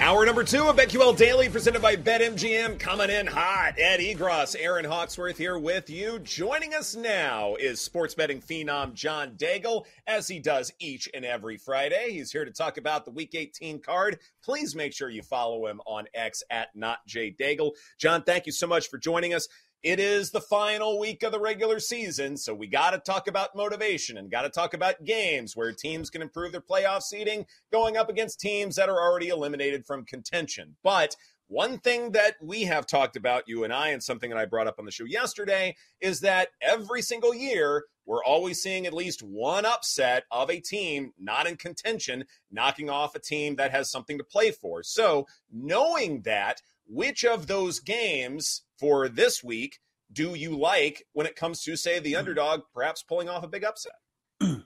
Hour number two of BetQL Daily, presented by BetMGM, coming in hot. Ed Egros, Erin Hawksworth here with you. Joining us now is sports betting phenom John Daigle, as he does each and every Friday. He's here to talk about the Week 18 card. Please make sure you follow him on X at not NotJDaigle. John, thank you so much for joining us. It is the final week of the regular season, so we got to talk about motivation and got to talk about games where teams can improve their playoff seeding going up against teams that are already eliminated from contention. But one thing that we have talked about, you and I, and something that I brought up on the show yesterday, is that every single year, we're always seeing at least one upset of a team not in contention, knocking off a team that has something to play for. So, knowing that, which of those games for this week do you like when it comes to, say, the hmm. underdog perhaps pulling off a big upset?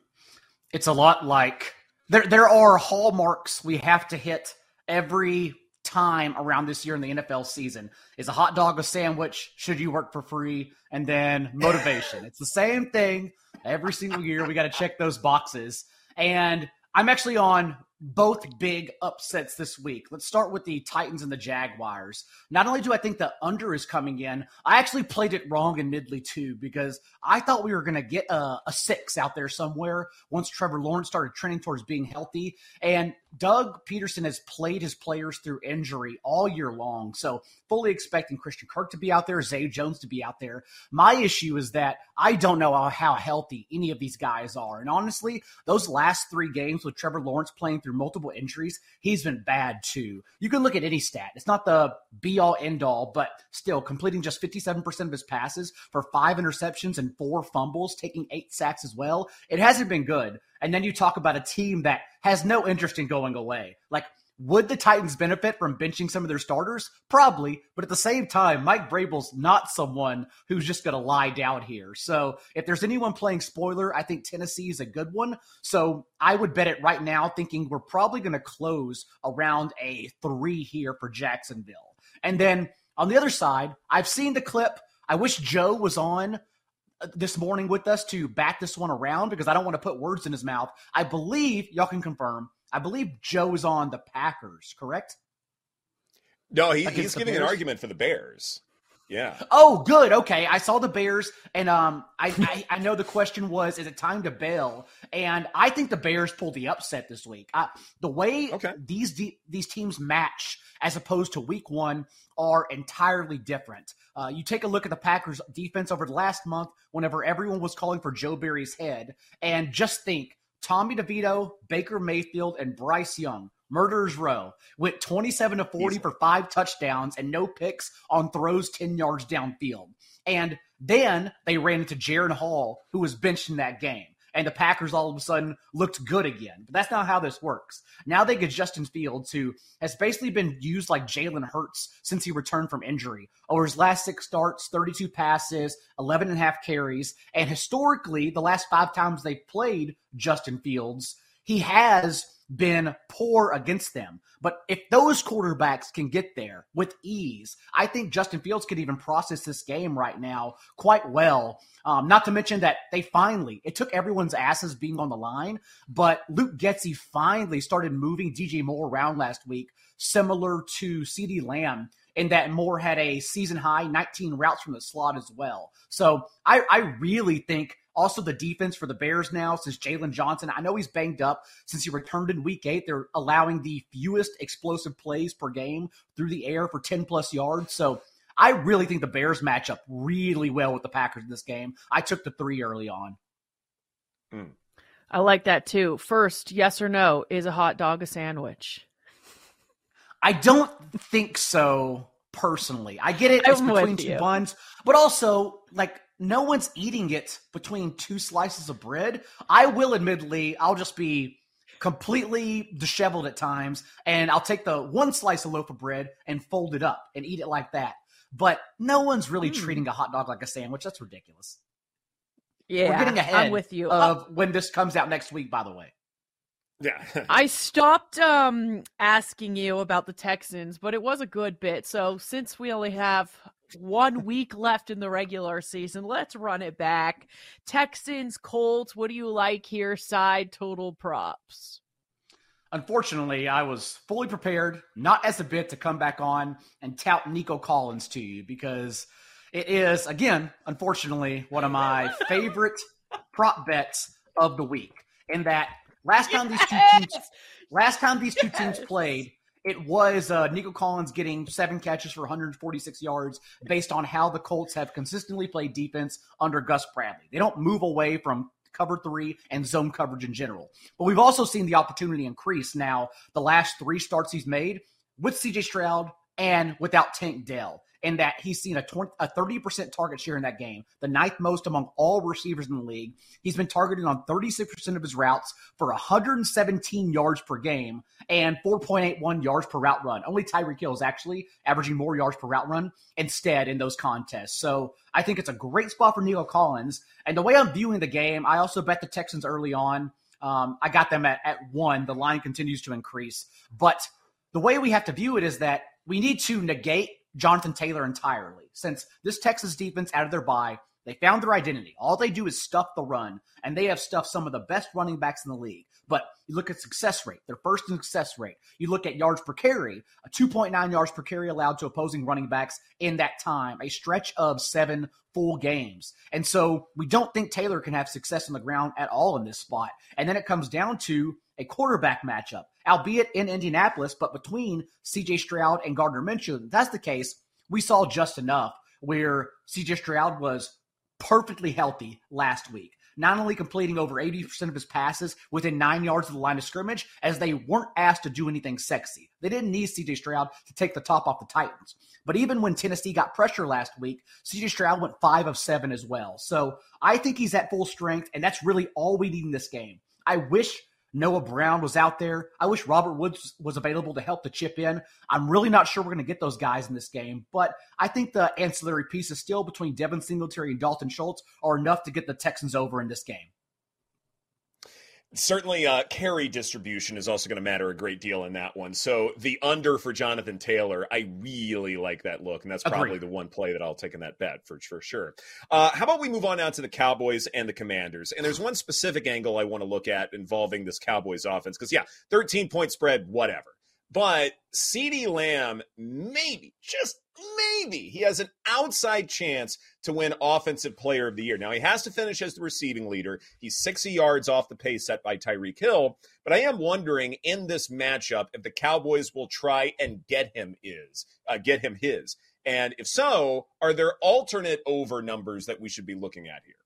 It's a lot like there there are hallmarks we have to hit every time around this year in the NFL season. Is a hot dog a sandwich? Should you work for free? And then motivation. it's the same thing every single year. We got to check those boxes. And I'm actually on both big upsets this week. Let's start with the Titans and the Jaguars. Not only do I think the under is coming in, I actually played it wrong in Midley too because I thought we were going to get a, a, six out there somewhere once Trevor Lawrence started trending towards being healthy. And Doug Pederson has played his players through injury all year long. So fully expecting Christian Kirk to be out there, Zay Jones to be out there. My issue is that I don't know how, how healthy any of these guys are. And honestly, those last three games with Trevor Lawrence playing through multiple injuries, he's been bad too. You can look at any stat. It's not the be all end all, but still completing just 57% of his passes for five interceptions and four fumbles, taking eight sacks as well. It hasn't been good. And then you talk about a team that has no interest in going away. Like, would the Titans benefit from benching some of their starters? Probably, but at the same time, Mike Vrabel's not someone who's just going to lie down here. So if there's anyone playing spoiler, I think Tennessee is a good one. So I would bet it right now, thinking we're probably going to close around a three here for Jacksonville. And then on the other side, I've seen the clip. I wish Joe was on uh, this morning with us to back this one around because I don't want to put words in his mouth. I believe y'all can confirm I believe Joe is on the Packers, correct? No, he, he's giving Bears? an argument for the Bears. Yeah. Oh, good. Okay, I saw the Bears, and um, I, I, I know the question was, is it time to bail? And I think the Bears pulled the upset this week. I, the way okay. these these teams match as opposed to Week One are entirely different. Uh, you take a look at the Packers' defense over the last month, whenever everyone was calling for Joe Barry's head, and just think Tommy DeVito, Baker Mayfield, and Bryce Young, Murderers Row, went 27 to 40 for five touchdowns and no picks on throws 10 yards downfield. And then they ran into Jaren Hall, who was benched in that game and the Packers all of a sudden looked good again. But that's not how this works. Now they get Justin Fields, who has basically been used like Jalen Hurts since he returned from injury. Over his last six starts, 32 passes, 11 and a half carries. And historically, the last five times they played Justin Fields, he has been poor against them. But if those quarterbacks can get there with ease, I think Justin Fields could even process this game right now quite well. Um, not to mention that they finally, it took everyone's asses being on the line, but Luke Getsy finally started moving DJ Moore around last week, similar to CeeDee Lamb in that Moore had a season high 19 routes from the slot as well. So I, I really think also, the defense for the Bears now, since Jaylon Johnson, I know he's banged up since he returned in week eight. They're allowing the fewest explosive plays per game through the air for 10 plus yards. So I really think the Bears match up really well with the Packers in this game. I took the three early on. Mm. I like that too. First, yes or no, is a hot dog a sandwich? I don't think so personally. I get it. It's I'm between two buns, but also like no one's eating it between two slices of bread. I will admittedly, I'll just be completely disheveled at times, and I'll take the one slice of loaf of bread and fold it up and eat it like that. But no one's really mm. treating a hot dog like a sandwich. That's ridiculous. Yeah, we're getting ahead I'm with you. of uh, when this comes out next week. By the way. Yeah. I stopped um asking you about the Texans, but it was a good bit. So since we only have one week left in the regular season. Let's run it back. Texans, Colts, what do you like here? Side total props. Unfortunately, I was fully prepared, not as a bit, to come back on and tout Nico Collins to you because it is, again, unfortunately, one of my favorite prop bets of the week. In that last time yes! these two teams last time these two yes! teams played, it was uh, Nico Collins getting seven catches for 146 yards based on how the Colts have consistently played defense under Gus Bradley. They don't move away from cover three and zone coverage in general. But we've also seen the opportunity increase now the last three starts he's made with CJ Stroud and without Tank Dell in that he's seen a, 20, a 30% target share in that game, the ninth most among all receivers in the league. He's been targeted on 36% of his routes for 117 yards per game and 4.81 yards per route run. Only Tyreek Hill is actually averaging more yards per route run instead in those contests. So I think it's a great spot for Nico Collins. And the way I'm viewing the game, I also bet the Texans early on. Um, I got them at, at one. The line continues to increase. But the way we have to view it is that we need to negate Jonathan Taylor entirely. Since this Texas defense out of their bye, they found their identity. All they do is stuff the run, and they have stuffed some of the best running backs in the league. But you look at success rate, their first in success rate. You look at yards per carry, a 2.9 yards per carry allowed to opposing running backs in that time, a stretch of seven full games. And so we don't think Taylor can have success on the ground at all in this spot. And then it comes down to a quarterback matchup, albeit in Indianapolis, but between CJ Stroud and Gardner Minshew. If that's the case. We saw just enough where CJ Stroud was perfectly healthy last week not only completing over 80% of his passes within nine yards of the line of scrimmage, as they weren't asked to do anything sexy. They didn't need CJ Stroud to take the top off the Titans. But even when Tennessee got pressure last week, CJ Stroud went five of seven as well. So I think he's at full strength, and that's really all we need in this game. I wish Noah Brown was out there. I wish Robert Woods was available to help to chip in. I'm really not sure we're going to get those guys in this game, but I think the ancillary pieces still between Devin Singletary and Dalton Schultz are enough to get the Texans over in this game certainly uh, carry distribution is also going to matter a great deal in that one. So the under for Jonathan Taylor, I really like that look, and that's probably Agreed. the one play that I'll take in that bet for for sure. Uh, how about we move on now to the Cowboys and the Commanders? And there's one specific angle I want to look at involving this Cowboys offense because yeah, 13 point spread, whatever. But CeeDee Lamb, maybe, just maybe, he has an outside chance to win Offensive Player of the Year. Now, he has to finish as the receiving leader. He's 60 yards off the pace set by Tyreek Hill. But I am wondering in this matchup if the Cowboys will try and get him is uh, get him his. And if so, are there alternate over numbers that we should be looking at here?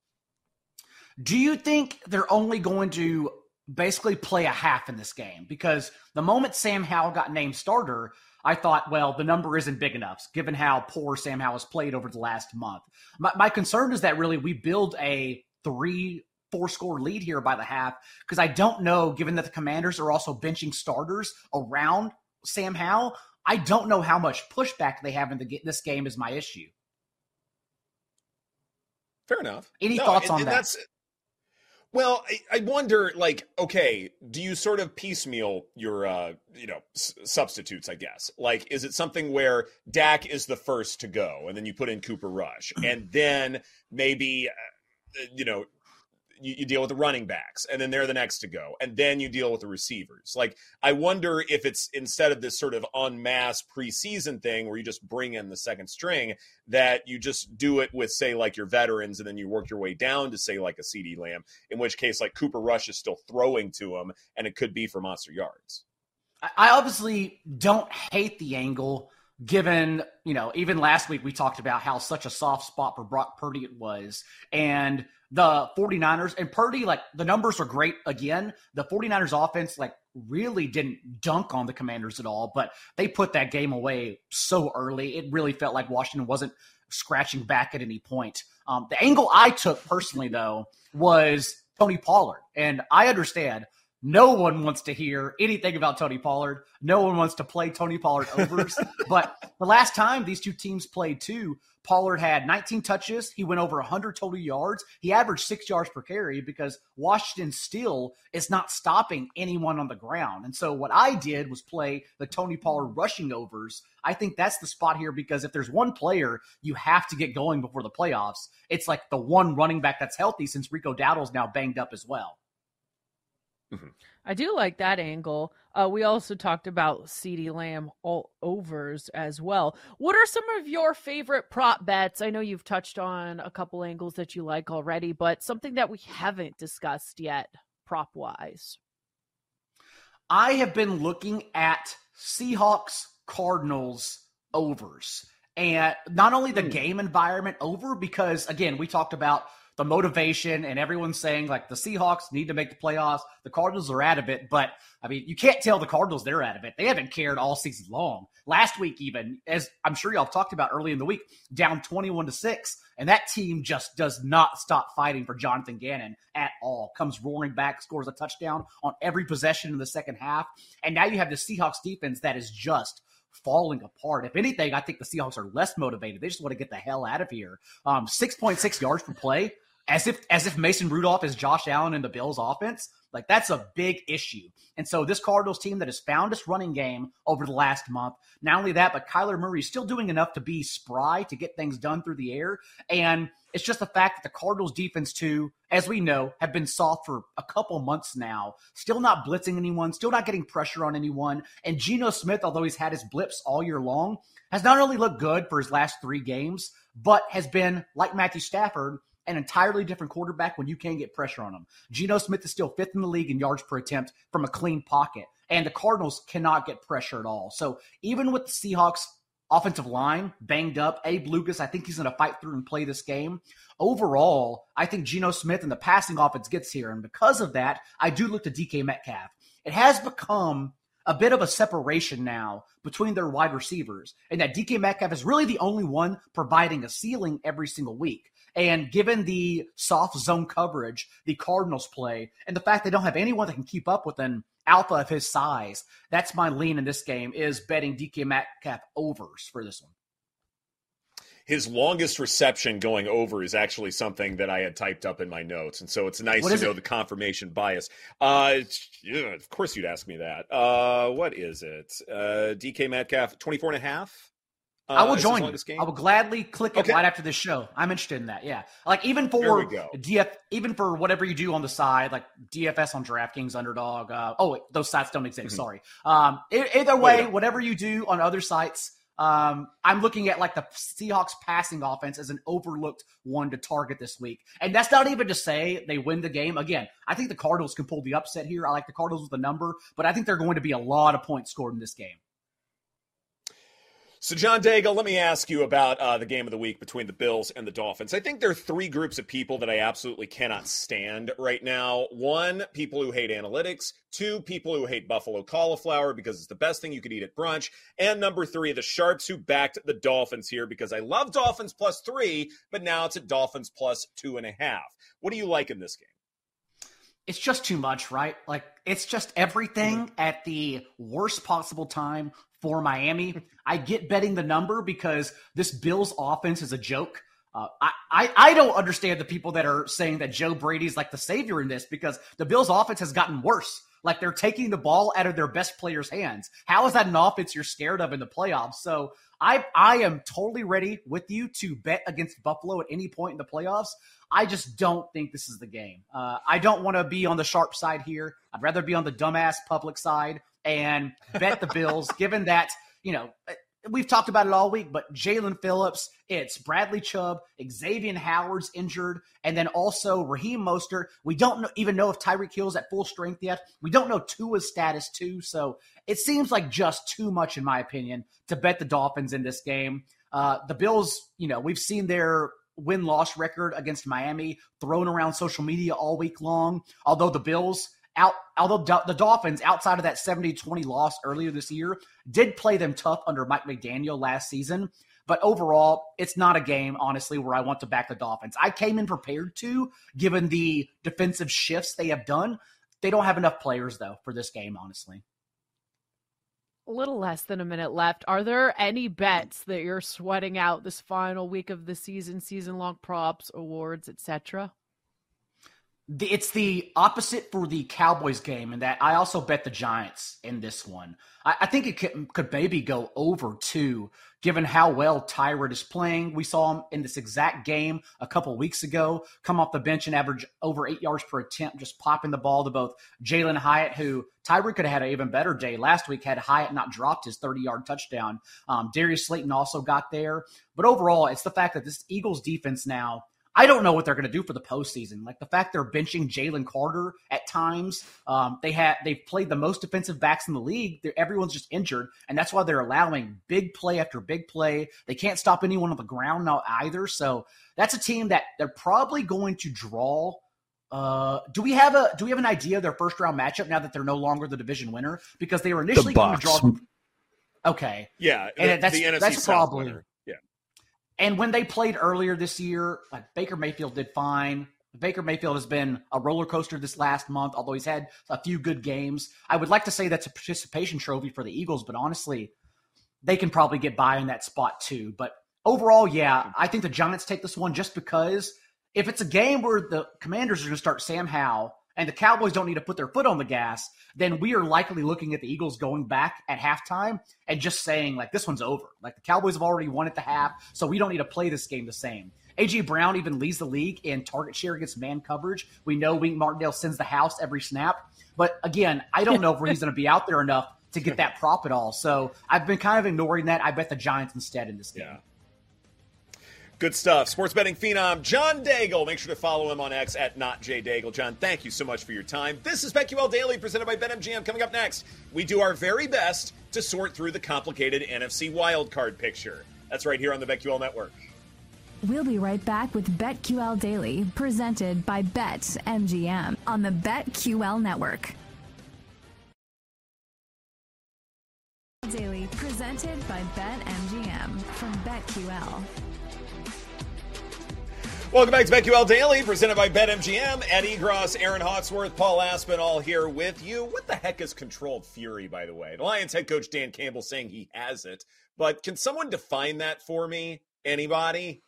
Do you think they're only going to basically play a half in this game because the moment Sam Howell got named starter, I thought, well, the number isn't big enough given how poor Sam Howell has played over the last month. My, my concern is that really we build a three four score lead here by the half because I don't know, given that the commanders are also benching starters around Sam Howell, I don't know how much pushback they have in the, this game is my issue. Fair enough. Any no, thoughts on that? Well, I, I, wonder, like, okay, do you sort of piecemeal your, uh, you know, s- substitutes? I guess. Like, is it something where Dak is the first to go, and then you put in Cooper Rush, and then maybe, uh, you know, you, you, deal with the running backs, and then they're the next to go, and then you deal with the receivers. Like, I wonder if it's instead of this sort of en masse preseason thing where you just bring in the second string, that you just do it with, say, like your veterans, and then you work your way down to, say, like a CeeDee Lamb, in which case, like Cooper Rush is still throwing to him, and it could be for monster yards. I obviously don't hate the angle given, you know, even last week we talked about how such a soft spot for Brock Purdy it was. And the 49ers and Purdy, like the numbers are great again. The 49ers offense, like, really didn't dunk on the commanders at all, but they put that game away so early. It really felt like Washington wasn't scratching back at any point. Um, the angle I took personally, though, was Tony Pollard. And I understand no one wants to hear anything about Tony Pollard. No one wants to play Tony Pollard overs. but the last time these two teams played too, Pollard had 19 touches. He went over 100 total yards. He averaged six yards per carry because Washington still is not stopping anyone on the ground. And so what I did was play the Tony Pollard rushing overs. I think that's the spot here because if there's one player you have to get going before the playoffs, it's like the one running back that's healthy since Rico Dowdle's now banged up as well. Mm-hmm. I do like that angle. Uh, we also talked about CeeDee Lamb all overs as well. What are some of your favorite prop bets? I know you've touched on a couple angles that you like already, but something that we haven't discussed yet, prop wise. I have been looking at Seahawks Cardinals overs and not only the hmm. game environment over because again we talked about the motivation and everyone's saying like the Seahawks need to make the playoffs. The Cardinals are out of it, but I mean, you can't tell the Cardinals they're out of it. They haven't cared all season long. Last week, even as I'm sure y'all talked about early in the week, down 21 to six, and that team just does not stop fighting for Jonathan Gannon at all. Comes roaring back, scores a touchdown on every possession in the second half, and now you have the Seahawks defense that is just falling apart. If anything, I think the Seahawks are less motivated. They just want to get the hell out of here. Um, 6.6 yards per play as if as if Mason Rudolph is Josh Allen in the Bills offense. Like that's a big issue. And so this Cardinals team that has found its running game over the last month, not only that, but Kyler Murray is still doing enough to be spry to get things done through the air. And it's just the fact that the Cardinals defense too, as we know, have been soft for a couple months now, still not blitzing anyone, still not getting pressure on anyone. And Geno Smith, although he's had his blips all year long, has not only looked good for his last three games, but has been like Matthew Stafford an entirely different quarterback when you can't get pressure on him. Geno Smith is still fifth in the league in yards per attempt from a clean pocket, and the Cardinals cannot get pressure at all. So even with the Seahawks offensive line banged up, Abe Lucas, I think he's going to fight through and play this game. Overall, I think Geno Smith and the passing offense gets here, and because of that, I do look to DK Metcalf. It has become a bit of a separation now between their wide receivers, and that DK Metcalf is really the only one providing a ceiling every single week. And given the soft zone coverage the Cardinals play, and the fact they don't have anyone that can keep up with an alpha of his size, that's my lean in this game is betting DK Metcalf overs for this one. His longest reception going over is actually something that I had typed up in my notes, and so it's nice to know it? the confirmation bias. Uh, yeah, of course, you'd ask me that. Uh, what is it? Uh, DK Metcalf, 24 and a half? Uh, I will join you. I will gladly click it okay. right after this show. I'm interested in that. Yeah, like even for DF, even for whatever you do on the side, like DFS on DraftKings, Underdog. Uh, oh, wait, those sites don't exist. Mm-hmm. Sorry. Um, either way, whatever you do on other sites, um, I'm looking at like the Seahawks passing offense as an overlooked one to target this week. And that's not even to say they win the game. Again, I think the Cardinals can pull the upset here. I like the Cardinals with the number, but I think they're going to be a lot of points scored in this game. So, John Daigle, let me ask you about uh, the game of the week between the Bills and the Dolphins. I think there are three groups of people that I absolutely cannot stand right now. One, people who hate analytics. Two, people who hate buffalo cauliflower because it's the best thing you could eat at brunch. And number three, the Sharps who backed the Dolphins here because I love Dolphins plus three, but now it's at Dolphins plus two and a half. What do you like in this game? It's just too much, right? Like it's just everything at the worst possible time for Miami. I get betting the number because this Bills offense is a joke. Uh, I, I, I don't understand the people that are saying that Joe Brady's like the savior in this because the Bills offense has gotten worse. Like they're taking the ball out of their best players' hands. How is that an offense you're scared of in the playoffs? So I I am totally ready with you to bet against Buffalo at any point in the playoffs. I just don't think this is the game. Uh, I don't want to be on the sharp side here. I'd rather be on the dumbass public side and bet the Bills, given that, you know, we've talked about it all week, but Jaelan Phillips, it's Bradley Chubb, Xavier Howard's injured, and then also Raheem Mostert. We don't know, even know if Tyreek Hill's at full strength yet. We don't know Tua's status too, so it seems like just too much, in my opinion, to bet the Dolphins in this game. Uh, the Bills, you know, we've seen their win loss record against Miami thrown around social media all week long. Although the Bills, out, although the Dolphins, outside of that 70 20 loss earlier this year, did play them tough under Mike McDaniel last season. But overall, it's not a game, honestly, where I want to back the Dolphins. I came in prepared to, given the defensive shifts they have done. They don't have enough players, though, for this game, honestly a little less than a minute left. Are there any bets that you're sweating out this final week of the season, season long props, awards, etc.? It's the opposite for the Cowboys game, in that I also bet the Giants in this one. I, I think it could, could maybe go over two, given how well Tyrod is playing. We saw him in this exact game a couple weeks ago, come off the bench and average over eight yards per attempt, just popping the ball to both Jalin Hyatt, who Tyrod could have had an even better day last week had Hyatt not dropped his 30 yard touchdown. Um, Darius Slayton also got there. But overall, it's the fact that this Eagles defense now – I don't know what they're going to do for the postseason. Like the fact they're benching Jalen Carter at times. Um, they had they've played the most defensive backs in the league. They're, everyone's just injured, and that's why they're allowing big play after big play. They can't stop anyone on the ground now either. So that's a team that they're probably going to draw. Uh, do we have a do we have an idea of their first round matchup now that they're no longer the division winner because they were initially the going to draw. Okay, yeah, and that's the that's probably winner. And when they played earlier this year, like Baker Mayfield did fine. Baker Mayfield has been a roller coaster this last month, although he's had a few good games. I would like to say that's a participation trophy for the Eagles, but honestly, they can probably get by in that spot too. But overall, yeah, I think the Giants take this one just because if it's a game where the Commanders are going to start Sam Howell and the Cowboys don't need to put their foot on the gas, then we are likely looking at the Eagles going back at halftime and just saying, like, this one's over. Like, the Cowboys have already won at the half, so we don't need to play this game the same. A.J. Brown even leads the league in target share against man coverage. We know Wink Martindale sends the house every snap. But again, I don't know if he's going to be out there enough to get that prop at all. So I've been kind of ignoring that. I bet the Giants instead in this game. Yeah. Good stuff. Sports betting phenom John Daigle. Make sure to follow him on X at not J Daigle. John, thank you so much for your time. This is BetQL Daily presented by BetMGM. Coming up next, we do our very best to sort through the complicated NFC wildcard picture. That's right here on the BetQL Network. We'll be right back with BetQL Daily, presented by BetMGM on the BetQL Network. Daily, presented by BetMGM from BetQL. Welcome back to BetQL Daily, presented by BetMGM. Ed Egros, Erin Hawksworth, Paul Aspen, all here with you. What the heck is controlled fury, by the way? The Lions head coach Dan Campbell saying he has it, but can someone define that for me? Anybody?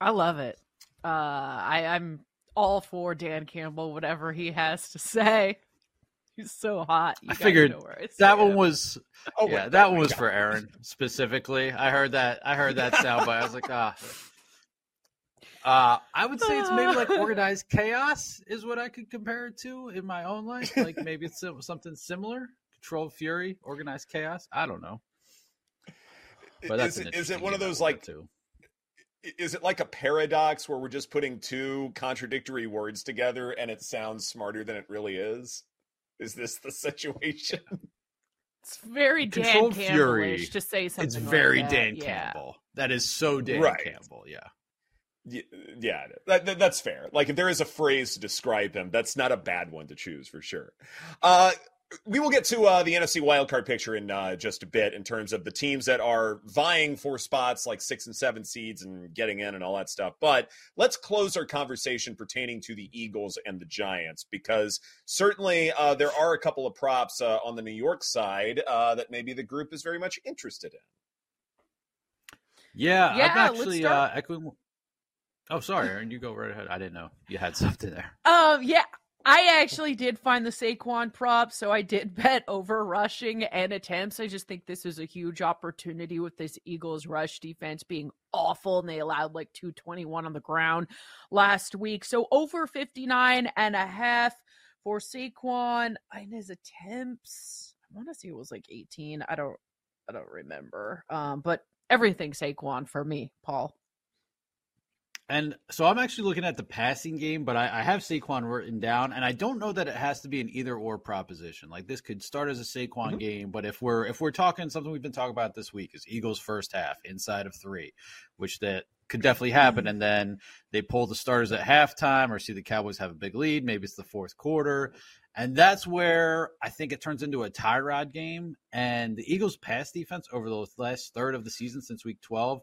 I love it. Uh, I, I'm all for Dan Campbell, whatever he has to say. He's so hot. I figured that one was. Oh, yeah, that one was for Erin specifically. I heard that. I heard that soundbite. I was like, ah. Uh, I would say it's maybe like organized chaos is what I could compare it to in my own life. Like maybe it's something similar. Controlled fury, organized chaos. I don't know. But that's is it, is it one of those like? Too. Is it like a paradox where we're just putting two contradictory words together and it sounds smarter than it really is? Is this the situation? It's very Dan Controlled Fury to say something. It's very like Dan yeah. Campbell. That is so Dan right. Campbell. Yeah. Yeah, that, that, that's fair. Like, if there is a phrase to describe him, that's not a bad one to choose for sure. Uh, we will get to uh, the NFC wildcard picture in uh, just a bit in terms of the teams that are vying for spots like six and seven seeds and getting in and all that stuff. But let's close our conversation pertaining to the Eagles and the Giants because certainly uh, there are a couple of props uh, on the New York side uh, that maybe the group is very much interested in. Yeah, yeah I'm actually uh, echoing. Oh, sorry, Erin. You go right ahead. I didn't know you had something there. Um, yeah, I actually did find the Saquon prop, so I did bet over rushing and attempts. I just think this is a huge opportunity with this Eagles rush defense being awful, and they allowed like 221 on the ground last week. So over 59 and a half for Saquon and his attempts. I want to say it was like 18. I don't I don't remember. Um, but everything Saquon for me, Paul. And so I'm actually looking at the passing game, but I, I, have Saquon written down, and I don't know that it has to be an either or proposition. Like this could start as a Saquon mm-hmm. game, but if we're if we're talking something we've been talking about this week is Eagles first half inside of three, which that could definitely happen, mm-hmm. and then they pull the starters at halftime or see the Cowboys have a big lead. Maybe it's the fourth quarter. And that's where I think it turns into a Tyrod game. And the Eagles' pass defense over the last third of the season since week 12,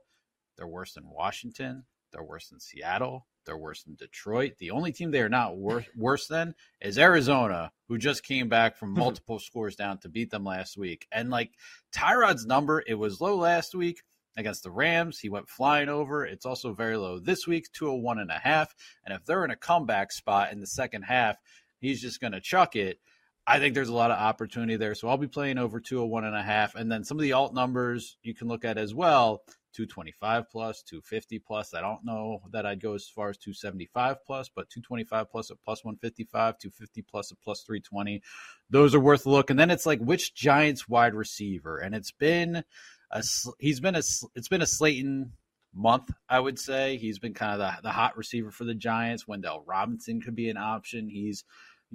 they're worse than Washington. They're worse than Seattle. They're worse than Detroit. The only team they are not worse, worse than is Arizona, who just came back from mm-hmm. multiple scores down to beat them last week. And like Tyrod's number, it was low last week against the Rams. He went flying over. It's also very low this week, 201 and a half. And if they're in a comeback spot in the second half, he's just going to chuck it. I think there's a lot of opportunity there. So I'll be playing over 201 and a half. And then some of the alt numbers you can look at as well. 225 plus, 250 plus. I don't know that I'd go as far as 275 plus, but 225 plus at plus 155, 250 plus at plus 320. Those are worth a look. And then it's like which Giants wide receiver, and it's been a he's been a it's been a Slayton month, I would say. He's been kind of the, the hot receiver for the Giants. Wan'Dale Robinson could be an option. He's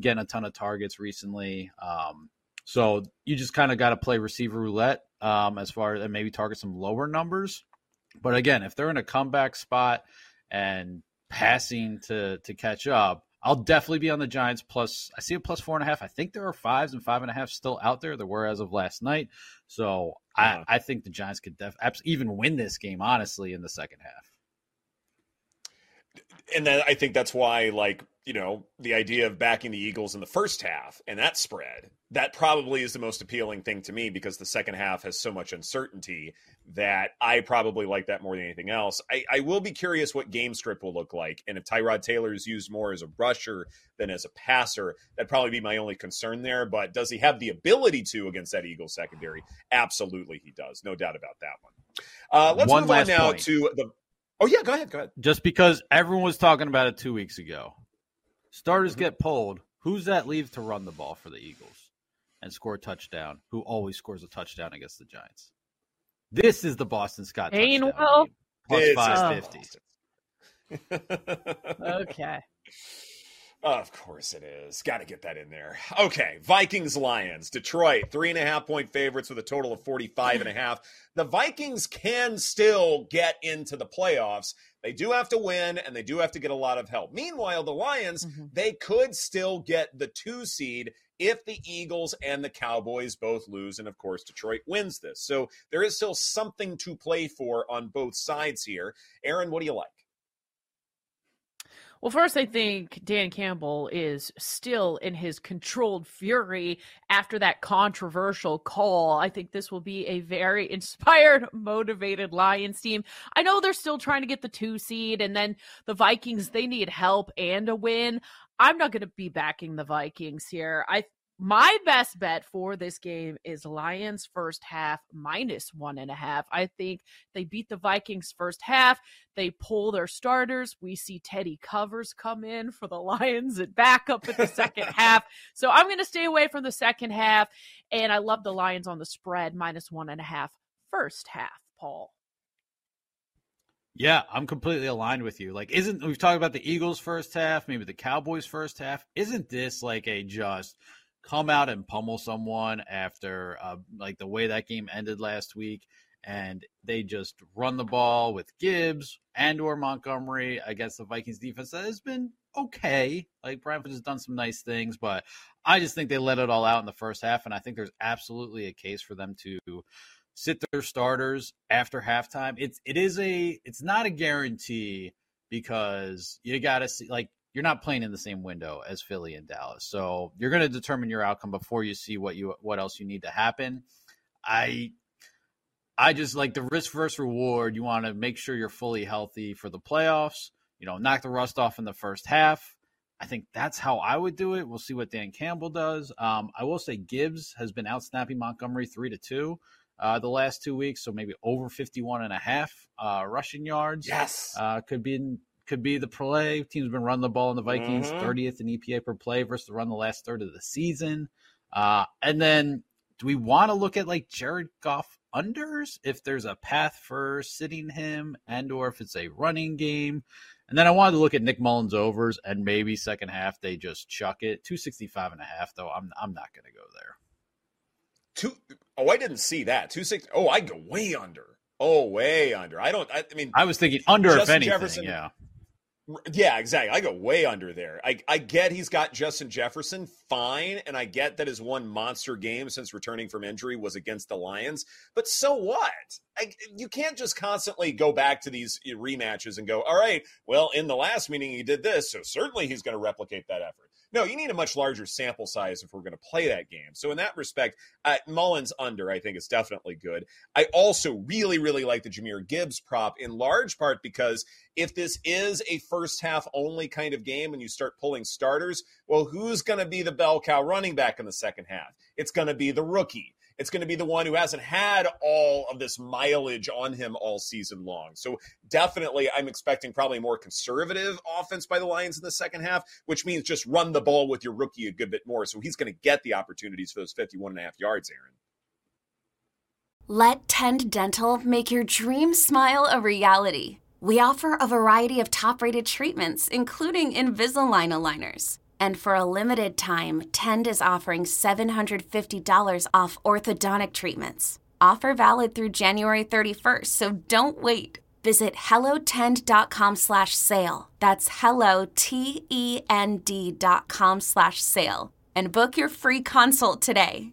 getting a ton of targets recently. Um, so you just kind of got to play receiver roulette um, as far as maybe target some lower numbers. But again, if they're in a comeback spot and passing to to catch up, I'll definitely be on the Giants plus. I see a plus four and a half. I think there are fives and five and a half still out there. There were as of last night. So uh-huh. I, I think the Giants could def, even win this game, honestly, in the second half. And then I think that's why, like, you know, the idea of backing the Eagles in the first half and that spread, that probably is the most appealing thing to me because the second half has so much uncertainty that I probably like that more than anything else. I, I will be curious what game script will look like. And if Tyrod Taylor is used more as a rusher than as a passer, that'd probably be my only concern there. But does he have the ability to against that Eagles secondary? Absolutely, he does. No doubt about that one. Uh, let's one move on now point. to the. Oh, yeah, go ahead. Go ahead. Just because everyone was talking about it two weeks ago Starters mm-hmm. get pulled. Who's that leave to run the ball for the Eagles and score a touchdown? Who always scores a touchdown against the Giants? This is the Boston Scott Gainwell plus five fifty. okay. Of course it is. Got to get that in there. Okay. Vikings Lions. Detroit, three and a half point favorites with a total of 45 and a half. The Vikings can still get into the playoffs. They do have to win and they do have to get a lot of help. Meanwhile, the Lions, mm-hmm. they could still get the two seed if the Eagles and the Cowboys both lose. And of course, Detroit wins this. So there is still something to play for on both sides here. Erin, what do you like? Well, first, I think Dan Campbell is still in his controlled fury after that controversial call. I think this will be a very inspired, motivated Lions team. I know they're still trying to get the two seed, and then the Vikings, they need help and a win. I'm not going to be backing the Vikings here. I my best bet for this game is Lions first half minus one and a half. I think they beat the Vikings first half. They pull their starters. We see Teddy Covers come in for the Lions and back up at the second half. So I'm going to stay away from the second half. And I love the Lions on the spread minus one and a half first half, Paul. Yeah, I'm completely aligned with you. Like, isn't we've talked about the Eagles first half, maybe the Cowboys first half? Isn't this like a just come out and pummel someone after uh, like the way that game ended last week and they just run the ball with Gibbs and or Montgomery against the Vikings defense that has been okay. Like Brentford has done some nice things, but I just think they let it all out in the first half, and I think there's absolutely a case for them to sit their starters after halftime. It's it is a it's not a guarantee because you got to see like you're not playing in the same window as Philly and Dallas. So you're going to determine your outcome before you see what you what else you need to happen. I I just like the risk versus reward. You want to make sure you're fully healthy for the playoffs. You know, knock the rust off in the first half. I think that's how I would do it. We'll see what Dan Campbell does. Um, I will say Gibbs has been out snapping Montgomery three to two uh, the last two weeks, so maybe over 51 and a half uh, rushing yards. Yes, uh, could be could be the play. Team's been running the ball in the Vikings, mm-hmm. 30th in EPA per play versus the run the last third of the season. Uh, and then do we want to look at like Jared Goff unders if there's a path for sitting him and or if it's a running game? And then I wanted to look at Nick Mullens overs and maybe second half they just chuck it. 265 and a half though. I'm I'm not going to go there. Two Oh, I didn't see that. 260 Oh, I go way under. Oh, way under. I don't I, I mean I was thinking under Justin if anything, Jefferson, yeah. Yeah, exactly. I go way under there. I, I get he's got Justin Jefferson fine, and I get that his one monster game since returning from injury was against the Lions. But so what? I, you can't just constantly go back to these eh, rematches and go, all right, well, in the last meeting he did this, so certainly he's going to replicate that effort. No, you need a much larger sample size if we're going to play that game. So in that respect, uh, Mullens under I think is definitely good. I also really really like the Jahmyr Gibbs prop in large part because if this is a first half only kind of game and you start pulling starters, well, who's going to be the bell cow running back in the second half? It's going to be the rookie. It's going to be the one who hasn't had all of this mileage on him all season long. So definitely, I'm expecting probably more conservative offense by the Lions in the second half, which means just run the ball with your rookie a good bit more. So he's going to get the opportunities for those 51 and a half yards, Erin. Let Tend Dental make your dream smile a reality. We offer a variety of top rated treatments, including Invisalign aligners. And for a limited time, Tend is offering $750 off orthodontic treatments. Offer valid through January 31st, so don't wait. Visit hellotend.com slash sale. That's hello, T-E-N-D dot com slash sale. And book your free consult today.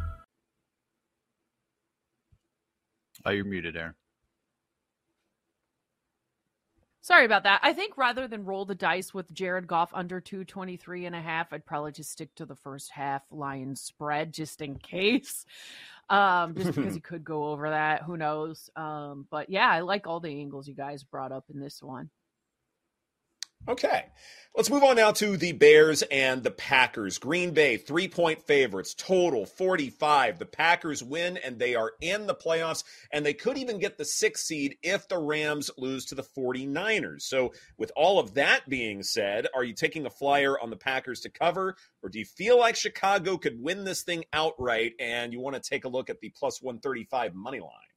Oh, you're muted, Erin. Sorry about that. I think rather than roll the dice with Jared Goff under 223 and a half, I'd probably just stick to the first half Lions spread just in case. Um, just because he could go over that. Who knows? Um, but yeah, I like all the angles you guys brought up in this one. Okay. Let's move on now to the Bears and the Packers. Green Bay, three point favorites, total 45. The Packers win and they are in the playoffs, and they could even get the sixth seed if the Rams lose to the 49ers. So, with all of that being said, are you taking a flyer on the Packers to cover, or do you feel like Chicago could win this thing outright and you want to take a look at the plus 135 money line?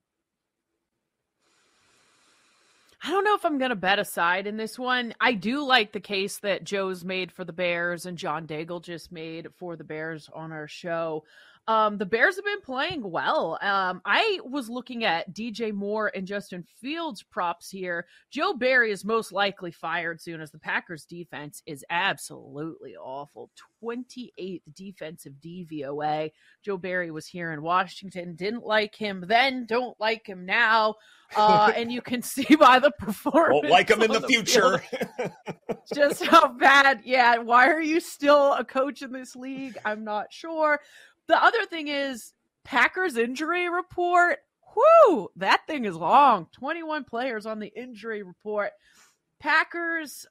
I don't know if I'm going to bet aside in this one. I do like the case that Joe's made for the Bears and John Daigle just made for the Bears on our show. Um, the Bears have been playing well. Um, I was looking at DJ Moore and Justin Fields props here. Joe Barry is most likely fired soon as the Packers defense is absolutely awful. 28th defensive DVOA. Joe Barry was here in Washington, didn't like him then, don't like him now. Uh, and you can see by the performance. Won't like him in the, the future. just how bad. Yeah. Why are you still a coach in this league? I'm not sure. The other thing is Packers injury report. Whoo, that thing is long. 21 players on the injury report. Packers,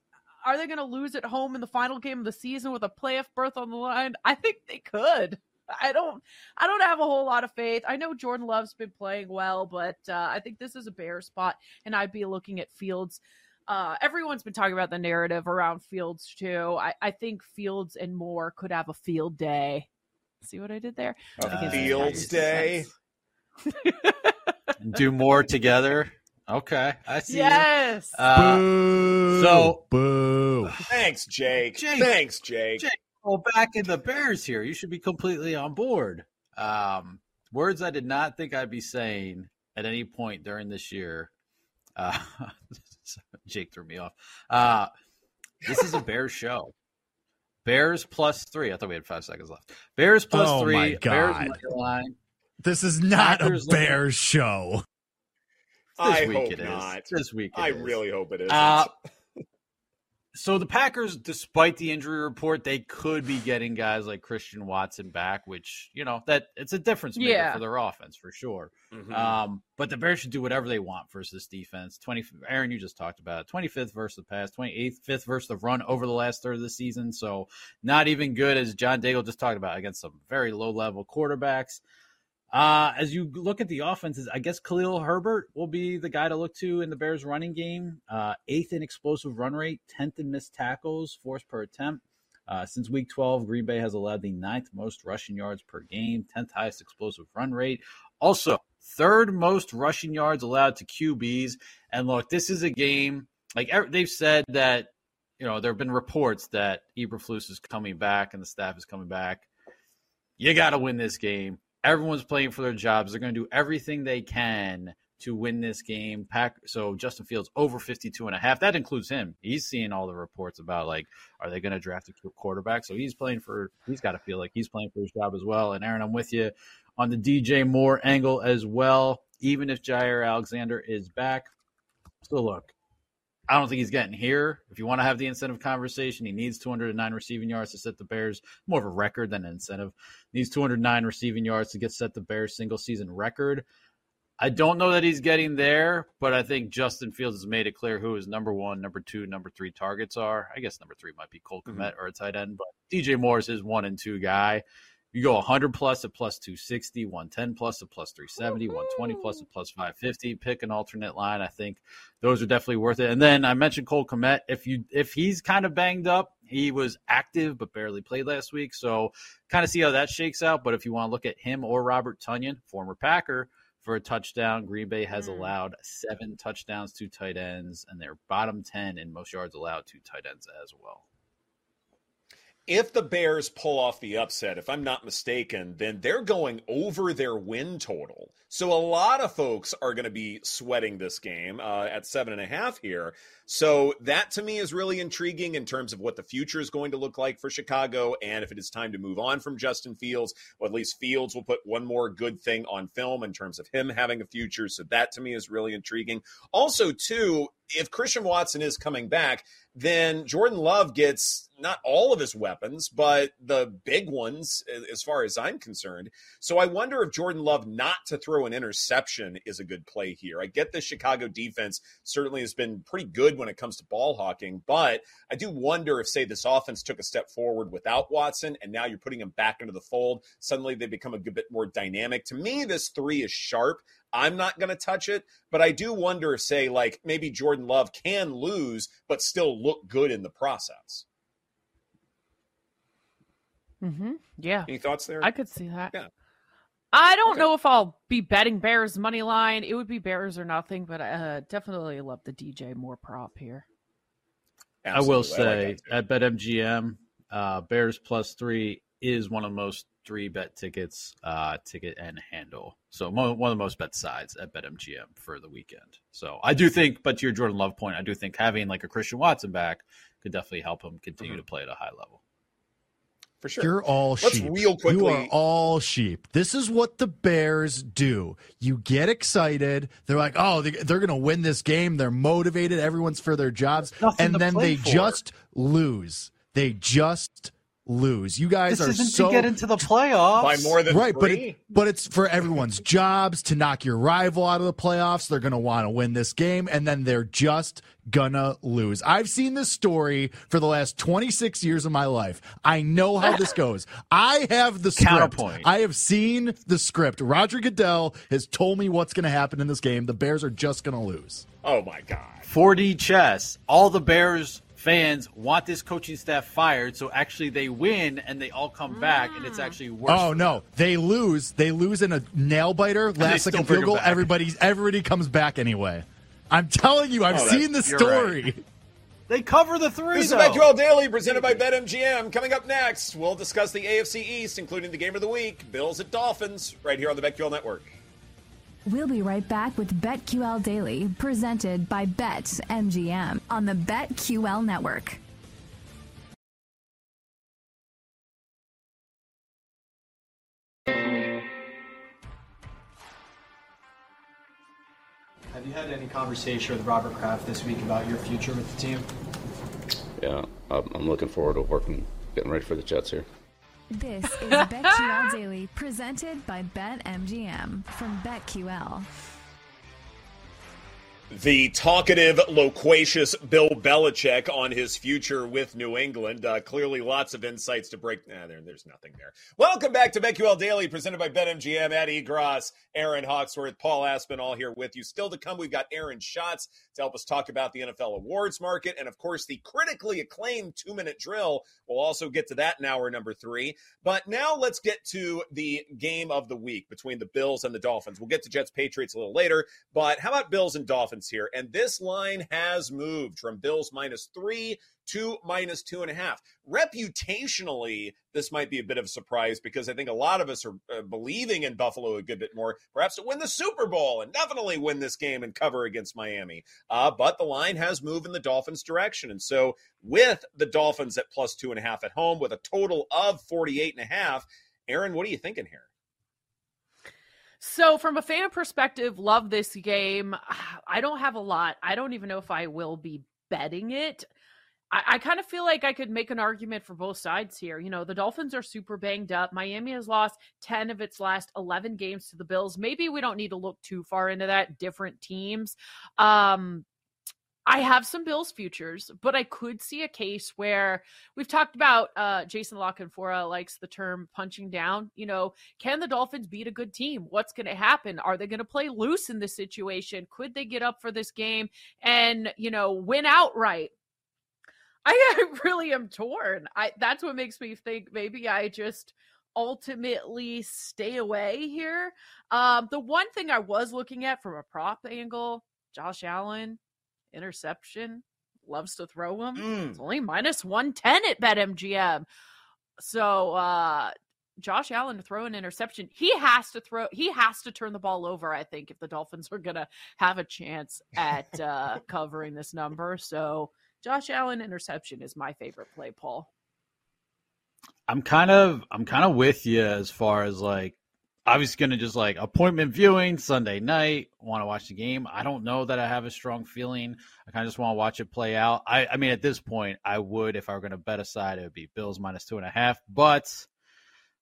are they going to lose at home in the final game of the season with a playoff berth on the line? I think they could. I don't I don't have a whole lot of faith. I know Jordan Love's been playing well, but uh, I think this is a bear spot and I'd be looking at Fields. Uh, everyone's been talking about the narrative around Fields too. I, I think Fields and Moore could have a field day See what I did there? A Fields Day. Do more together. Okay, I see. Yes. Uh, boo, so boo. Thanks, Jake. Jake. Thanks, Jake. Jake. Well, back in the Bears here, you should be completely on board. Um, words I did not think I'd be saying at any point during this year. Uh, Jake threw me off. Uh, this is a Bears show. Bears plus three. I thought we had five seconds left. Bears plus oh three. My God. Bears line. This is not Packers a Bears show. This I week hope it not. This week, I is. really hope it is. Uh, so the Packers, despite the injury report, they could be getting guys like Christian Watson back, which you know that it's a difference maker yeah. for their offense for sure. Mm-hmm. Um, but the Bears should do whatever they want versus this defense. Twenty, Erin, you just talked about twenty fifth versus the pass, twenty eighth, fifth versus the run over the last third of the season. So not even good as John Daigle just talked about against some very low level quarterbacks. Uh, as you look at the offenses, I guess Khalil Herbert will be the guy to look to in the Bears running game. Uh, eighth in explosive run rate, 10th in missed tackles, force per attempt. Uh, since week 12, Green Bay has allowed the ninth most rushing yards per game, 10th highest explosive run rate. Also, third most rushing yards allowed to QBs. And look, this is a game, like they've said that, you know, there have been reports that Eberflus is coming back and the staff is coming back. You got to win this game. Everyone's playing for their jobs. They're going to do everything they can to win this game. Pack so Justin Fields over 52 and a half. That includes him. He's seeing all the reports about like are they going to draft a quarterback? So he's playing for he's got to feel like he's playing for his job as well. And Erin, I'm with you on the DJ Moore angle as well. Even if Jaire Alexander is back, still look, I don't think he's getting here. If you want to have the incentive conversation, he needs 209 receiving yards to set the Bears more of a record than an incentive. He needs 209 receiving yards to get set the Bears single season record. I don't know that he's getting there, but I think Justin Fields has made it clear who his number one, number two, number three targets are. I guess number three might be Cole Kmet mm-hmm. or a tight end, but DJ Moore is his one and two guy. You go 100 plus at plus 260, 110 plus at plus 370, 120 plus at plus 550. Pick an alternate line. I think those are definitely worth it. And then I mentioned Cole Kmet. If you if he's kind of banged up, he was active but barely played last week. So kind of see how that shakes out. But if you want to look at him or Robert Tonyan, former Packer, for a touchdown. Green Bay has mm. allowed seven touchdowns to tight ends, and they're bottom 10 in most yards allowed to tight ends as well if the Bears pull off the upset, if I'm not mistaken, then they're going over their win total. So a lot of folks are going to be sweating this game uh, at seven and a half here. So that to me is really intriguing in terms of what the future is going to look like for Chicago. And if it is time to move on from Justin Fields, well, at least Fields will put one more good thing on film in terms of him having a future. So that to me is really intriguing. Also, too, if Christian Watson is coming back, then Jordan Love gets not all of his weapons, but the big ones, as far as I'm concerned. So I wonder if Jordan Love not to throw an interception is a good play here. I get the Chicago defense certainly has been pretty good when it comes to ball hawking, but I do wonder if, say, this offense took a step forward without Watson and now you're putting him back into the fold. Suddenly they become a bit more dynamic. To me, this three is sharp. I'm not going to touch it, but I do wonder say, like maybe Jordan Love can lose, but still look good in the process. Mm-hmm. Yeah. Any thoughts there? I could see that. Yeah. I don't okay. know if I'll be betting Bears money line. It would be Bears or nothing, but I uh, definitely love the DJ Moore prop here. Absolutely. I will say I like at BetMGM, uh, Bears plus three is one of the most three bet tickets, uh, ticket and handle. So one of the most bet sides at BetMGM for the weekend. So I do think, but to your Jordan Love point, I do think having like a Christian Watson back could definitely help him continue mm-hmm. to play at a high level. For sure. You're all Let's sheep. Real quickly. You are all sheep. This is what the Bears do. You get excited. They're like, oh, they're going to win this game. They're motivated. Everyone's for their jobs. And then they for. just lose. They just lose. You guys this are isn't so to get into the playoffs by more than right, three. but it, but it's for everyone's jobs to knock your rival out of the playoffs. They're going to want to win this game, and then they're just gonna lose. I've seen this story for the last 26 years of my life. I know how this goes. I have the script. Counterpoint. I have seen the script. Roger Goodell has told me what's going to happen in this game. The Bears are just going to lose. Oh my god. 4D chess. All the Bears fans want this coaching staff fired, so actually they win and they all come back, and it's mm. actually worse. Oh no, they lose. They lose in a nail biter, last second field goal. Everybody's everybody comes back anyway. I'm telling you, I've oh, seen the story. Right. They cover the three. This though. is BetQL Daily, presented by BetMGM. Coming up next, we'll discuss the AFC East, including the game of the week, Bills at Dolphins, right here on the BetQL Network. We'll be right back with BetQL Daily, presented by BetMGM on the BetQL Network. Have you had any conversation with Robert Kraft this week about your future with the team? Yeah, I'm looking forward to working, getting ready for the Jets here. This is BetQL Daily, presented by BetMGM from BetQL. The talkative, loquacious Bill Belichick on his future with New England. Uh, clearly, lots of insights to break. Nah, there, there's nothing there. Welcome back to BetQL Daily, presented by BetMGM. Ed Egros, Erin Hawksworth, Paul Aspen, all here with you. Still to come, we've got Aaron Schatz to help us talk about the NFL awards market, and of course, the critically acclaimed two-minute drill. We'll also get to that in hour number three. But now let's get to the game of the week between the Bills and the Dolphins. We'll get to Jets Patriots a little later, but how about Bills and Dolphins? Here. And this line has moved from Bills minus three to minus two and a half. Reputationally, this might be a bit of a surprise because I think a lot of us are uh, believing in Buffalo a good bit more, perhaps to win the Super Bowl and definitely win this game and cover against Miami. Uh, but the line has moved in the Dolphins' direction. And so, with the Dolphins at plus two and a half at home, with a total of 48 and a half, Erin, what are you thinking here? So, from a fan perspective, love this game. I don't have a lot. I don't even know if I will be betting it. I, I kind of feel like I could make an argument for both sides here. You know, the Dolphins are super banged up. Miami has lost 10 of its last 11 games to the Bills. Maybe we don't need to look too far into that. Different teams. Um, I have some Bills futures, but I could see a case where we've talked about uh, Jason La Canfora likes the term punching down. You know, can the Dolphins beat a good team? What's going to happen? Are they going to play loose in this situation? Could they get up for this game and, you know, win outright? I really am torn. I that's what makes me think maybe I just ultimately stay away here. Um, the one thing I was looking at from a prop angle, Josh Allen, interception. Loves to throw them. Mm. It's only minus 110 at BetMGM. So uh Josh Allen to throw an interception. He has to throw he has to turn the ball over, I think, if the Dolphins are gonna have a chance at uh covering this number. So Josh Allen interception is my favorite play, Paul. I'm kind of I'm kind of with you as far as like obviously going to just like appointment viewing Sunday night. Want to watch the game? I don't know that I have a strong feeling. I kind of just want to watch it play out. I, I mean, at this point, I would if I were going to bet aside, it would be Bills minus two and a half. But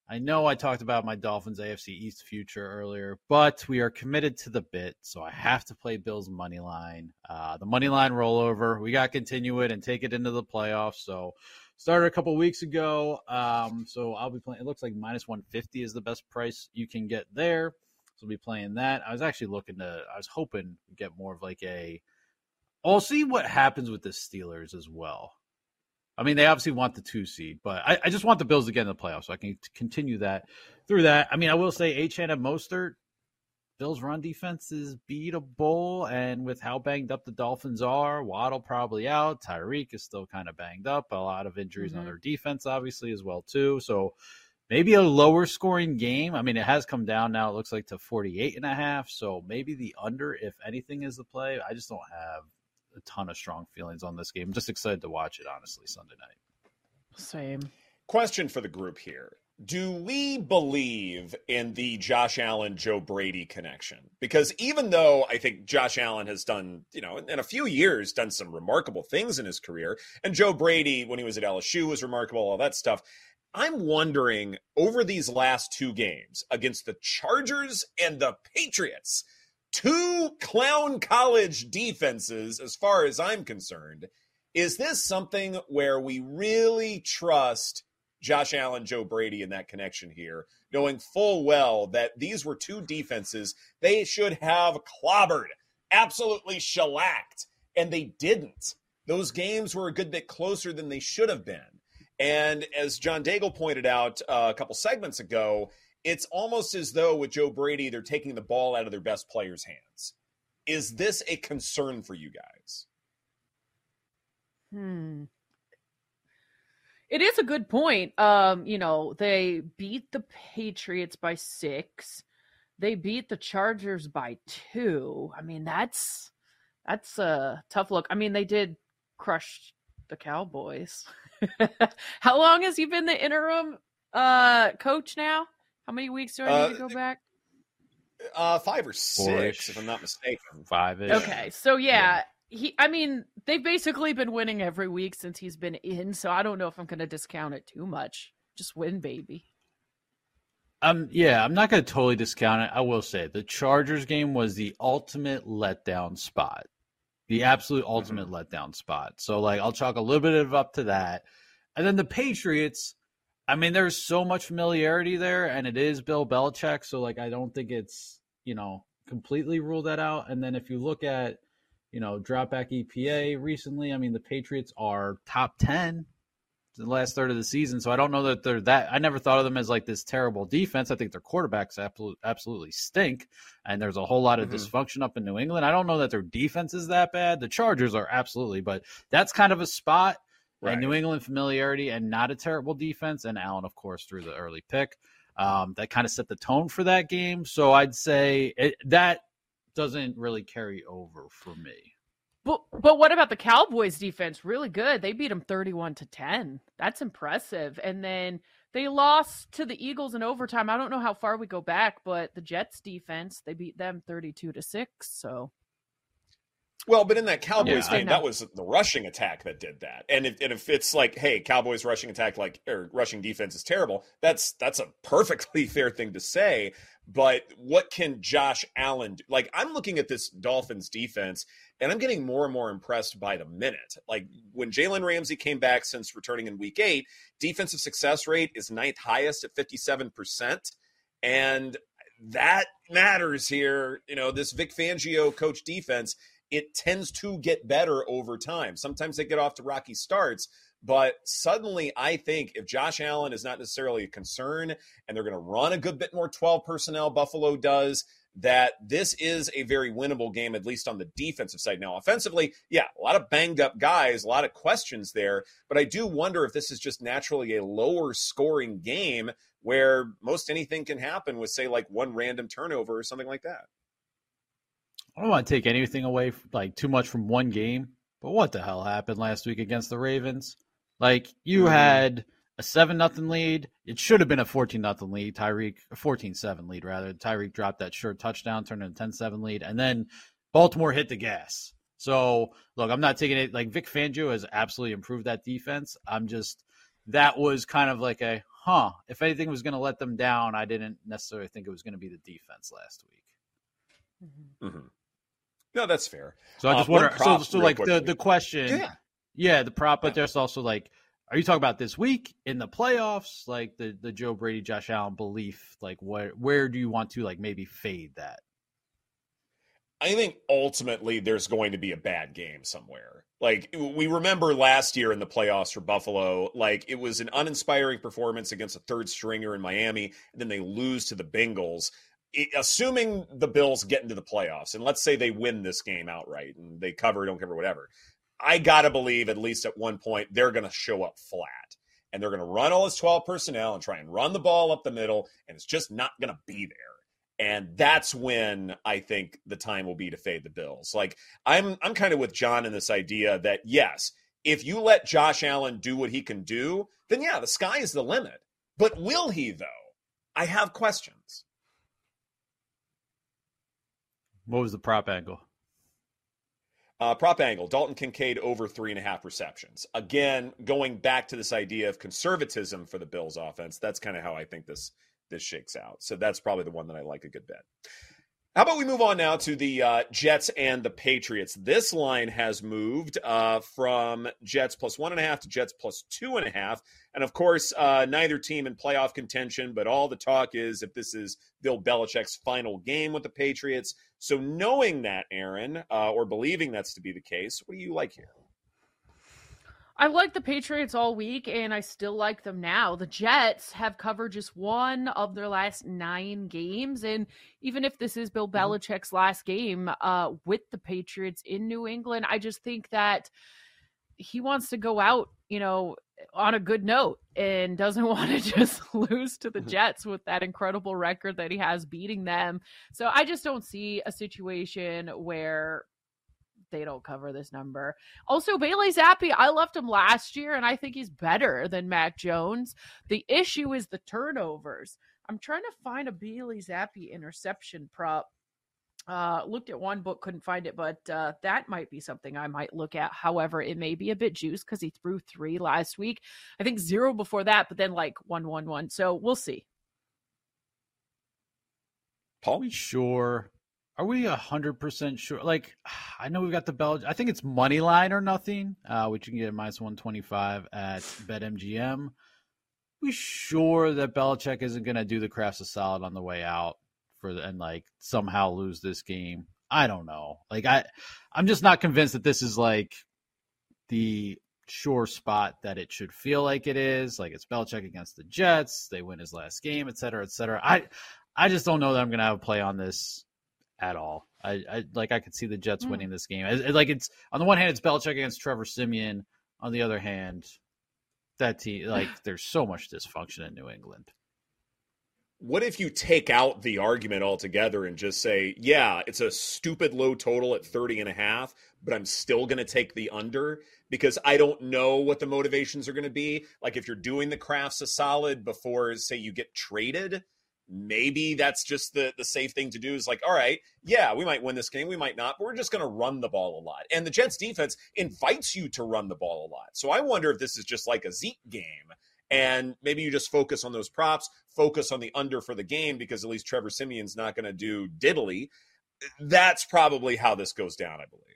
I know I talked about my Dolphins AFC East future earlier, but we are committed to the bit, so I have to play Bills money line. Uh, the money line rollover. We got to continue it and take it into the playoffs. So started a couple weeks ago. Um, so I'll be playing. It looks like minus 150 is the best price you can get there. So I'll be playing that. I was actually looking to. I was hoping to get more of like a. I'll see what happens with the Steelers as well. I mean, they obviously want the two seed, but I, I just want the Bills to get in the playoffs so I can continue that through that. I mean, I will say Achane and Mostert Bills' run defense is beatable, and with how banged up the Dolphins are, Waddle probably out. Tyreek is still kind of banged up. A lot of injuries mm-hmm. on their defense, obviously, as well too. So maybe a lower scoring game. I mean, it has come down now. It looks like to 48 and a half. So maybe the under, if anything, is the play. I just don't have a ton of strong feelings on this game. I'm just excited to watch it, honestly, Sunday night. Same. Question for the group here do we believe in the Josh Allen Joe Brady connection? Because even though I think Josh Allen has done, you know, in a few years done some remarkable things in his career, and Joe Brady when he was at LSU was remarkable, all that stuff. I'm wondering over these last two games against the Chargers and the Patriots, two clown college defenses, as far as I'm concerned, is this something where we really trust? Josh Allen, Joe Brady in that connection here, knowing full well that these were two defenses they should have clobbered, absolutely shellacked, and they didn't. Those games were a good bit closer than they should have been. And as John Daigle pointed out uh, a couple segments ago, it's almost as though with Joe Brady, they're taking the ball out of their best players' hands. Is this a concern for you guys? Hmm it is a good point. Um, you know, they beat the Patriots by six. They beat the Chargers by two. I mean, that's that's a tough look. I mean, they did crush the Cowboys. How long has he been the interim uh coach now? How many weeks do I need uh, to go back? Uh, five or six, Four-ish. if I'm not mistaken. Five. Okay, so yeah, yeah, he I mean, they've basically been winning every week since he's been in, so I don't know if I'm gonna discount it too much. Just win, baby. Um yeah, I'm not gonna totally discount it. I will say the Chargers game was the ultimate letdown spot. The absolute ultimate mm-hmm. letdown spot. So like I'll chalk a little bit of up to that. And then the Patriots, I mean, there's so much familiarity there, and it is Bill Belichick, so like I don't think it's, you know, completely rule that out. And then if you look at you know, drop back EPA recently. I mean, the Patriots are top 10 the last third of the season. So I don't know that they're that. I never thought of them as like this terrible defense. I think their quarterbacks absolutely, absolutely stink. And there's a whole lot of mm-hmm. dysfunction up in New England. I don't know that their defense is that bad. The Chargers are absolutely, but that's kind of a spot. Right. And New England familiarity and not a terrible defense. And Allen, of course, through the early pick. Um, that kind of set the tone for that game. So I'd say it, that doesn't really carry over for me. But but what about the Cowboys defense? Really good. They beat them 31 to 10. That's impressive. And then they lost to the Eagles in overtime. I don't know how far we go back, but the Jets defense, they beat them 32 to 6, so well, but in that Cowboys yeah, game, that was the rushing attack that did that. And if, and if it's like, hey, Cowboys rushing attack like or rushing defense is terrible, that's that's a perfectly fair thing to say. But what can Josh Allen do? Like, I'm looking at this Dolphins defense, and I'm getting more and more impressed by the minute. Like when Jalen Ramsey came back since returning in Week Eight, defensive success rate is ninth highest at 57 percent, and that matters here. You know, this Vic Fangio coach defense it tends to get better over time. Sometimes they get off to rocky starts, but suddenly I think if Josh Allen is not necessarily a concern and they're going to run a good bit more 12 personnel, Buffalo does, that this is a very winnable game, at least on the defensive side. Now, offensively, yeah, a lot of banged up guys, a lot of questions there, but I do wonder if this is just naturally a lower scoring game where most anything can happen with, say, like one random turnover or something like that. I don't want to take anything away like too much from one game, but what the hell happened last week against the Ravens? Like you mm-hmm. had a seven nothing lead. It should have been a fourteen nothing lead. Tyreek, 14-7 lead rather. Tyreek dropped that short touchdown, turned into 10-7 lead, and then Baltimore hit the gas. So look, I'm not taking it like Vic Fangio has absolutely improved that defense. I'm just that was kind of like a huh. If anything was going to let them down, I didn't necessarily think it was going to be the defense last week. Mm-hmm. mm-hmm. No, that's fair. So I just uh, wonder. So, so like quickly. the the question, yeah, yeah, the prop, but yeah. there's also like, are you talking about this week in the playoffs? Like the the Joe Brady, Josh Allen belief. Like where where do you want to like maybe fade that? I think ultimately there's going to be a bad game somewhere. Like we remember last year in the playoffs for Buffalo, like it was an uninspiring performance against a third stringer in Miami, and then they lose to the Bengals. Assuming the Bills get into the playoffs, and let's say they win this game outright and they cover, don't cover, whatever. I gotta believe at least at one point they're gonna show up flat and they're gonna run all his 12 personnel and try and run the ball up the middle, and it's just not gonna be there and that's when I think the time will be to fade the Bills. Like I'm I'm kind of with John in this idea that yes, if you let Josh Allen do what he can do, then yeah, the sky is the limit. But will he though? I have questions. What was the prop angle? Uh, prop angle Dalton Kincaid over three and a half receptions. Again, going back to this idea of conservatism for the Bills offense, that's kind of how I think this this shakes out. So that's probably the one that I like a good bet. How about we move on now to the uh, Jets and the Patriots? This line has moved uh, from Jets plus one and a half to Jets plus two and a half. And of course, uh, neither team in playoff contention, but all the talk is if this is Bill Belichick's final game with the Patriots. So knowing that, Erin, uh, or believing that's to be the case, what do you like here? I like the Patriots all week, and I still like them now. The Jets have covered just one of their last nine games, and even if this is Bill mm-hmm. Belichick's last game uh, with the Patriots in New England, I just think that he wants to go out, you know, on a good note and doesn't want to just lose to the mm-hmm. Jets with that incredible record that he has beating them. So I just don't see a situation where they don't cover this number. Also, Bailey Zappe, I left him last year, and I think he's better than Mac Jones. The issue is the turnovers. I'm trying to find a Bailey Zappe interception prop. Uh, looked at one book, couldn't find it, but uh, that might be something I might look at. However, it may be a bit juice because he threw three last week. I think zero before that, but then like one, one, one. So we'll see. Paul, sure are we hundred percent sure? Like, I know we've got the Bell. I think it's money line or nothing, uh, which you can get at minus one twenty five at BetMGM. We sure that Belichick isn't going to do the Krafts a solid on the way out for the, and like somehow lose this game. I don't know. Like I, I'm just not convinced that this is like the sure spot that it should feel like it is. Like it's Belichick against the Jets. They win his last game, et cetera, et cetera. I, I just don't know that I'm going to have a play on this at all. I, I like I could see the Jets mm. winning this game. It, it, like it's on the one hand, it's Belichick against Trevor Siemian. On the other hand, that team like there's so much dysfunction in New England. What if you take out the argument altogether and just say, yeah, it's a stupid low total at 30 and a half, but I'm still going to take the under because I don't know what the motivations are going to be. Like if you're doing the Krafts a solid before, say, you get traded, maybe that's just the the safe thing to do is like all right yeah we might win this game we might not but we're just going to run the ball a lot. And the jets defense invites you to run the ball a lot. So i wonder if this is just like a zeke game and maybe you just focus on those props focus on the under for the game because at least trevor siemian's not going to do diddly. That's probably how this goes down i believe.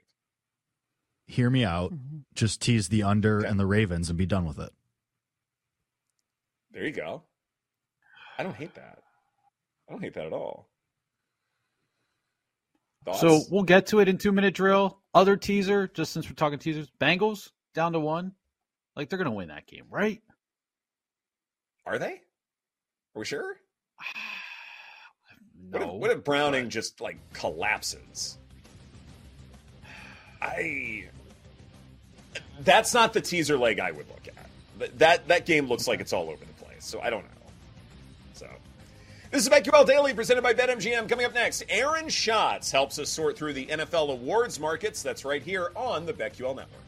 Hear me out. Mm-hmm. just tease the under okay. and the ravens and be done with it. There you go. I don't hate that I don't hate that at all. Thoughts? So we'll get to it in two minute drill. Other teaser, just since we're talking teasers, Bengals down to one. Like they're gonna win that game, right? Are they? Are we sure? no. What if, what if Browning but... just like collapses? I. That's not the teaser leg I would look at. That that game looks like it's all over the place. So I don't know. This is BetQL Daily presented by BetMGM. Coming up next, Aaron Schatz helps us sort through the NFL awards markets. That's right here on the BetQL Network.